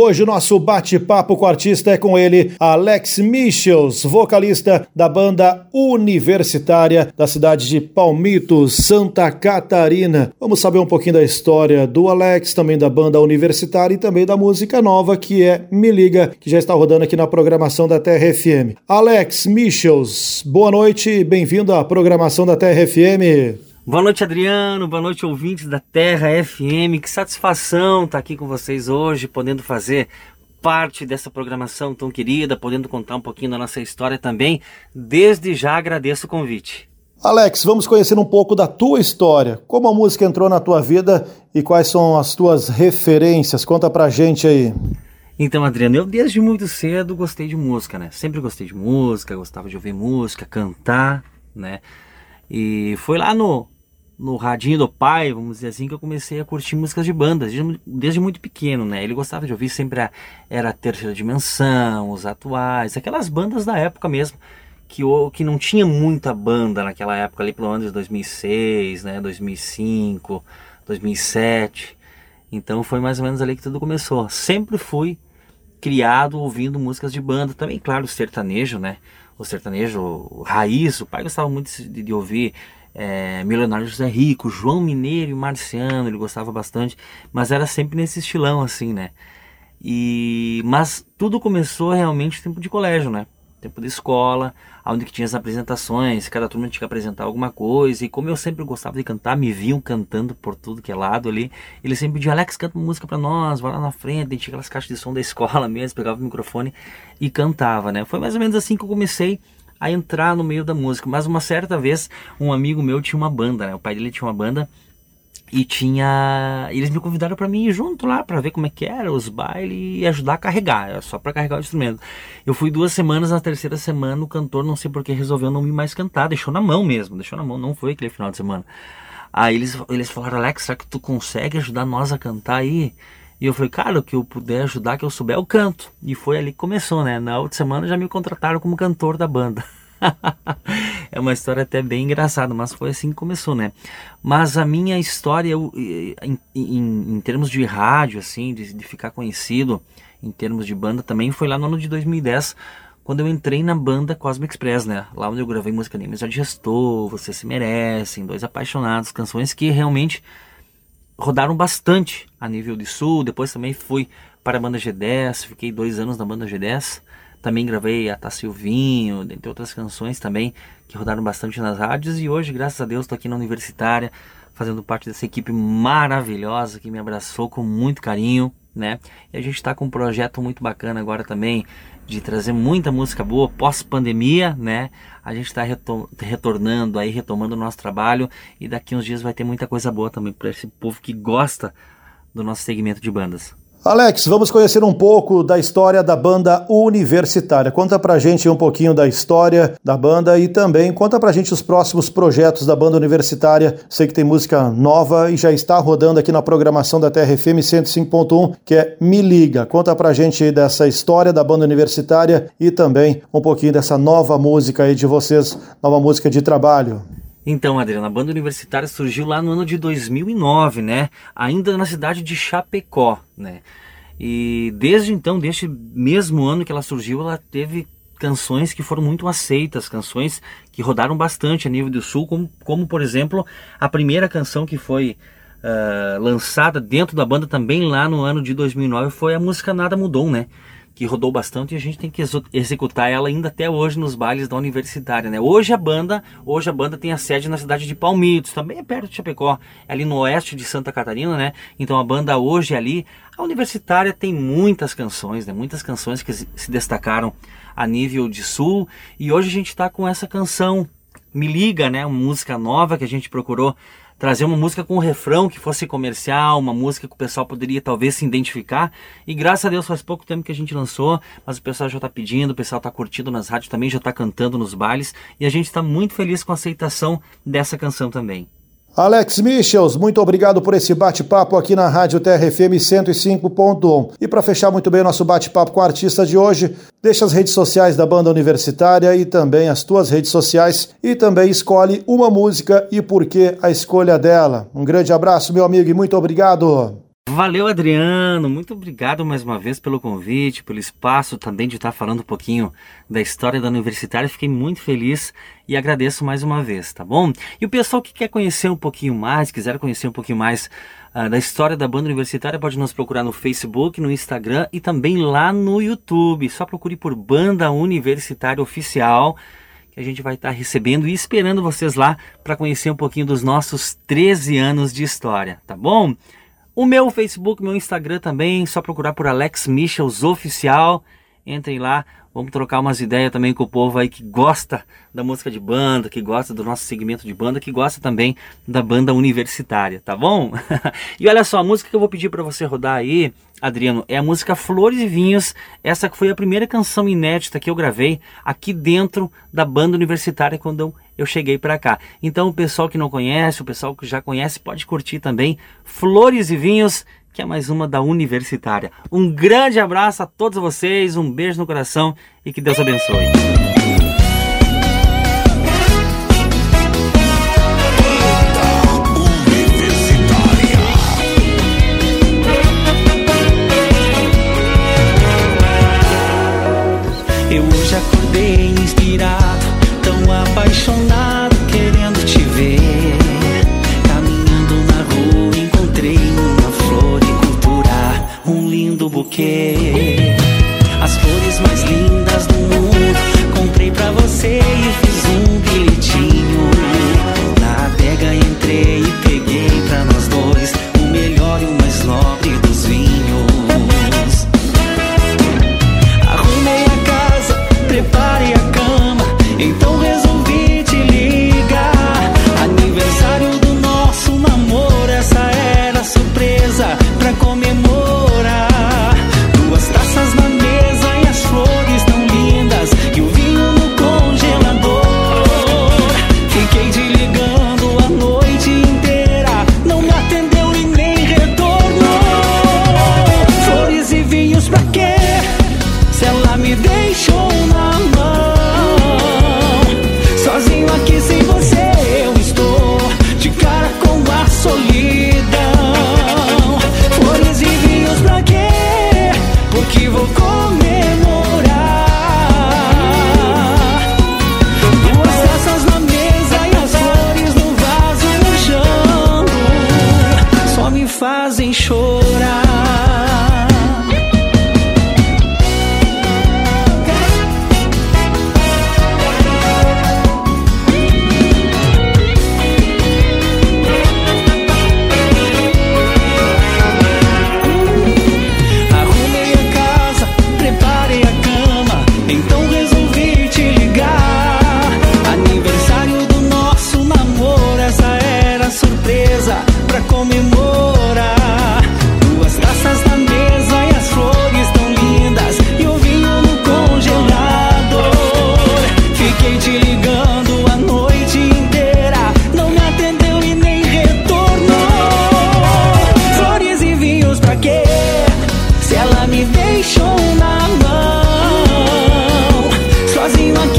Hoje o nosso bate-papo com o artista é com ele, Alex Michels, vocalista da banda universitária da cidade de Palmitos, Santa Catarina. Vamos saber um pouquinho da história do Alex, também da banda universitária e também da música nova que é Me Liga, que já está rodando aqui na programação da Terra FM. Alex Michels, boa noite e bem-vindo à programação da Terra FM. Boa noite, Adriano. Boa noite, ouvintes da Terra FM. Que satisfação estar aqui com vocês hoje, podendo fazer parte dessa programação tão querida, podendo contar um pouquinho da nossa história também. Desde já agradeço o convite. Alex, vamos conhecer um pouco da tua história. Como a música entrou na tua vida e quais são as tuas referências? Conta pra gente aí. Então, Adriano, eu desde muito cedo gostei de música, né? Sempre gostei de música, gostava de ouvir música, cantar, né? E foi lá no no radinho do pai, vamos dizer assim, que eu comecei a curtir músicas de bandas, desde, desde muito pequeno, né? Ele gostava de ouvir sempre a, era a Terceira Dimensão, os atuais, aquelas bandas da época mesmo, que, que não tinha muita banda naquela época, ali pelo ano de 2006, né? 2005, 2007. Então foi mais ou menos ali que tudo começou. Sempre fui criado ouvindo músicas de banda, também, claro, sertanejo, né? O sertanejo o raiz, o pai gostava muito de, de ouvir é, Milionário José Rico, João Mineiro e Marciano, ele gostava bastante, mas era sempre nesse estilão assim, né? E mas tudo começou realmente no tempo de colégio, né? Tempo de escola, onde que tinha as apresentações, cada turma tinha que apresentar alguma coisa, e como eu sempre gostava de cantar, me viam cantando por tudo que é lado ali, eles sempre pediam, Alex, canta uma música para nós, vai lá na frente, tinha aquelas caixas de som da escola mesmo, pegava o microfone e cantava, né? Foi mais ou menos assim que eu comecei a entrar no meio da música. Mas uma certa vez, um amigo meu tinha uma banda, né? O pai dele tinha uma banda e tinha eles me convidaram para mim ir junto lá para ver como é que era os bailes e ajudar a carregar era só para carregar o instrumento eu fui duas semanas na terceira semana o cantor não sei porque resolveu não me mais cantar deixou na mão mesmo deixou na mão não foi aquele final de semana aí eles eles falaram Alex será que tu consegue ajudar nós a cantar aí e eu falei, cara, o que eu puder ajudar, que eu souber, eu canto. E foi ali que começou, né? Na outra semana já me contrataram como cantor da banda. é uma história até bem engraçada, mas foi assim que começou, né? Mas a minha história, eu, em, em, em, termos de rádio, assim, de, de, ficar conhecido, em termos de banda, também foi lá no ano de 2010, quando eu entrei na banda Cosmic Express, né? Lá onde eu gravei música de Amizade Gestor, Você Se Merecem, Dois Apaixonados, canções que realmente rodaram bastante a nível de sul. Depois também fui para a banda G10, fiquei dois anos na banda G10. Também gravei a Tá Silvinho, dentre outras canções também que rodaram bastante nas rádios. E hoje, graças a Deus, estou aqui na Universitária, fazendo parte dessa equipe maravilhosa que me abraçou com muito carinho, né? E a gente está com um projeto muito bacana agora também de trazer muita música boa pós-pandemia, né? A gente está retornando aí, retomando o nosso trabalho e daqui uns dias vai ter muita coisa boa também para esse povo que gosta do nosso segmento de bandas. Alex, vamos conhecer um pouco da história da banda universitária. Conta pra gente um pouquinho da história da banda e também conta pra gente os próximos projetos da banda universitária. Sei que tem música nova e já está rodando aqui na programação da TRFM 105.1, que é Me Liga. Conta pra gente dessa história da banda universitária e também um pouquinho dessa nova música aí de vocês, nova música de trabalho. Então, Adriana, a banda universitária surgiu lá no ano de 2009, né? Ainda na cidade de Chapecó, né? E desde então, desde mesmo ano que ela surgiu, ela teve canções que foram muito aceitas, canções que rodaram bastante a nível do sul, como, como por exemplo a primeira canção que foi uh, lançada dentro da banda também lá no ano de 2009 foi a música Nada Mudou, né? Que rodou bastante e a gente tem que executar ela ainda até hoje nos bailes da universitária, né? Hoje a banda, hoje a banda tem a sede na cidade de Palmitos, também é perto de Chapecó, é ali no oeste de Santa Catarina, né? Então a banda hoje ali, a universitária tem muitas canções, né? Muitas canções que se destacaram a nível de sul e hoje a gente está com essa canção Me Liga, né? Uma música nova que a gente procurou trazer uma música com um refrão que fosse comercial, uma música que o pessoal poderia talvez se identificar. E graças a Deus faz pouco tempo que a gente lançou, mas o pessoal já está pedindo, o pessoal está curtindo nas rádios também, já está cantando nos bailes e a gente está muito feliz com a aceitação dessa canção também. Alex Michels, muito obrigado por esse bate-papo aqui na Rádio TRFM 105.1. E para fechar muito bem o nosso bate-papo com a artista de hoje, deixa as redes sociais da banda universitária e também as tuas redes sociais e também escolhe uma música e por que a escolha dela. Um grande abraço, meu amigo, e muito obrigado. Valeu, Adriano. Muito obrigado mais uma vez pelo convite, pelo espaço também de estar falando um pouquinho da história da universitária. Fiquei muito feliz e agradeço mais uma vez, tá bom? E o pessoal que quer conhecer um pouquinho mais, quiser conhecer um pouquinho mais uh, da história da banda universitária, pode nos procurar no Facebook, no Instagram e também lá no YouTube. Só procure por Banda Universitária Oficial que a gente vai estar recebendo e esperando vocês lá para conhecer um pouquinho dos nossos 13 anos de história, tá bom? O meu Facebook, meu Instagram também, só procurar por Alex Michels Oficial. Entrem lá, vamos trocar umas ideias também com o povo aí que gosta da música de banda, que gosta do nosso segmento de banda, que gosta também da banda universitária, tá bom? e olha só, a música que eu vou pedir para você rodar aí, Adriano, é a música Flores e Vinhos. Essa foi a primeira canção inédita que eu gravei aqui dentro da banda universitária quando eu cheguei para cá. Então o pessoal que não conhece, o pessoal que já conhece, pode curtir também Flores e Vinhos, que é mais uma da Universitária. Um grande abraço a todos vocês, um beijo no coração e que Deus abençoe. Eu hoje acordei inspirado, tão apaixonado fazem chorar. Sozinho aqui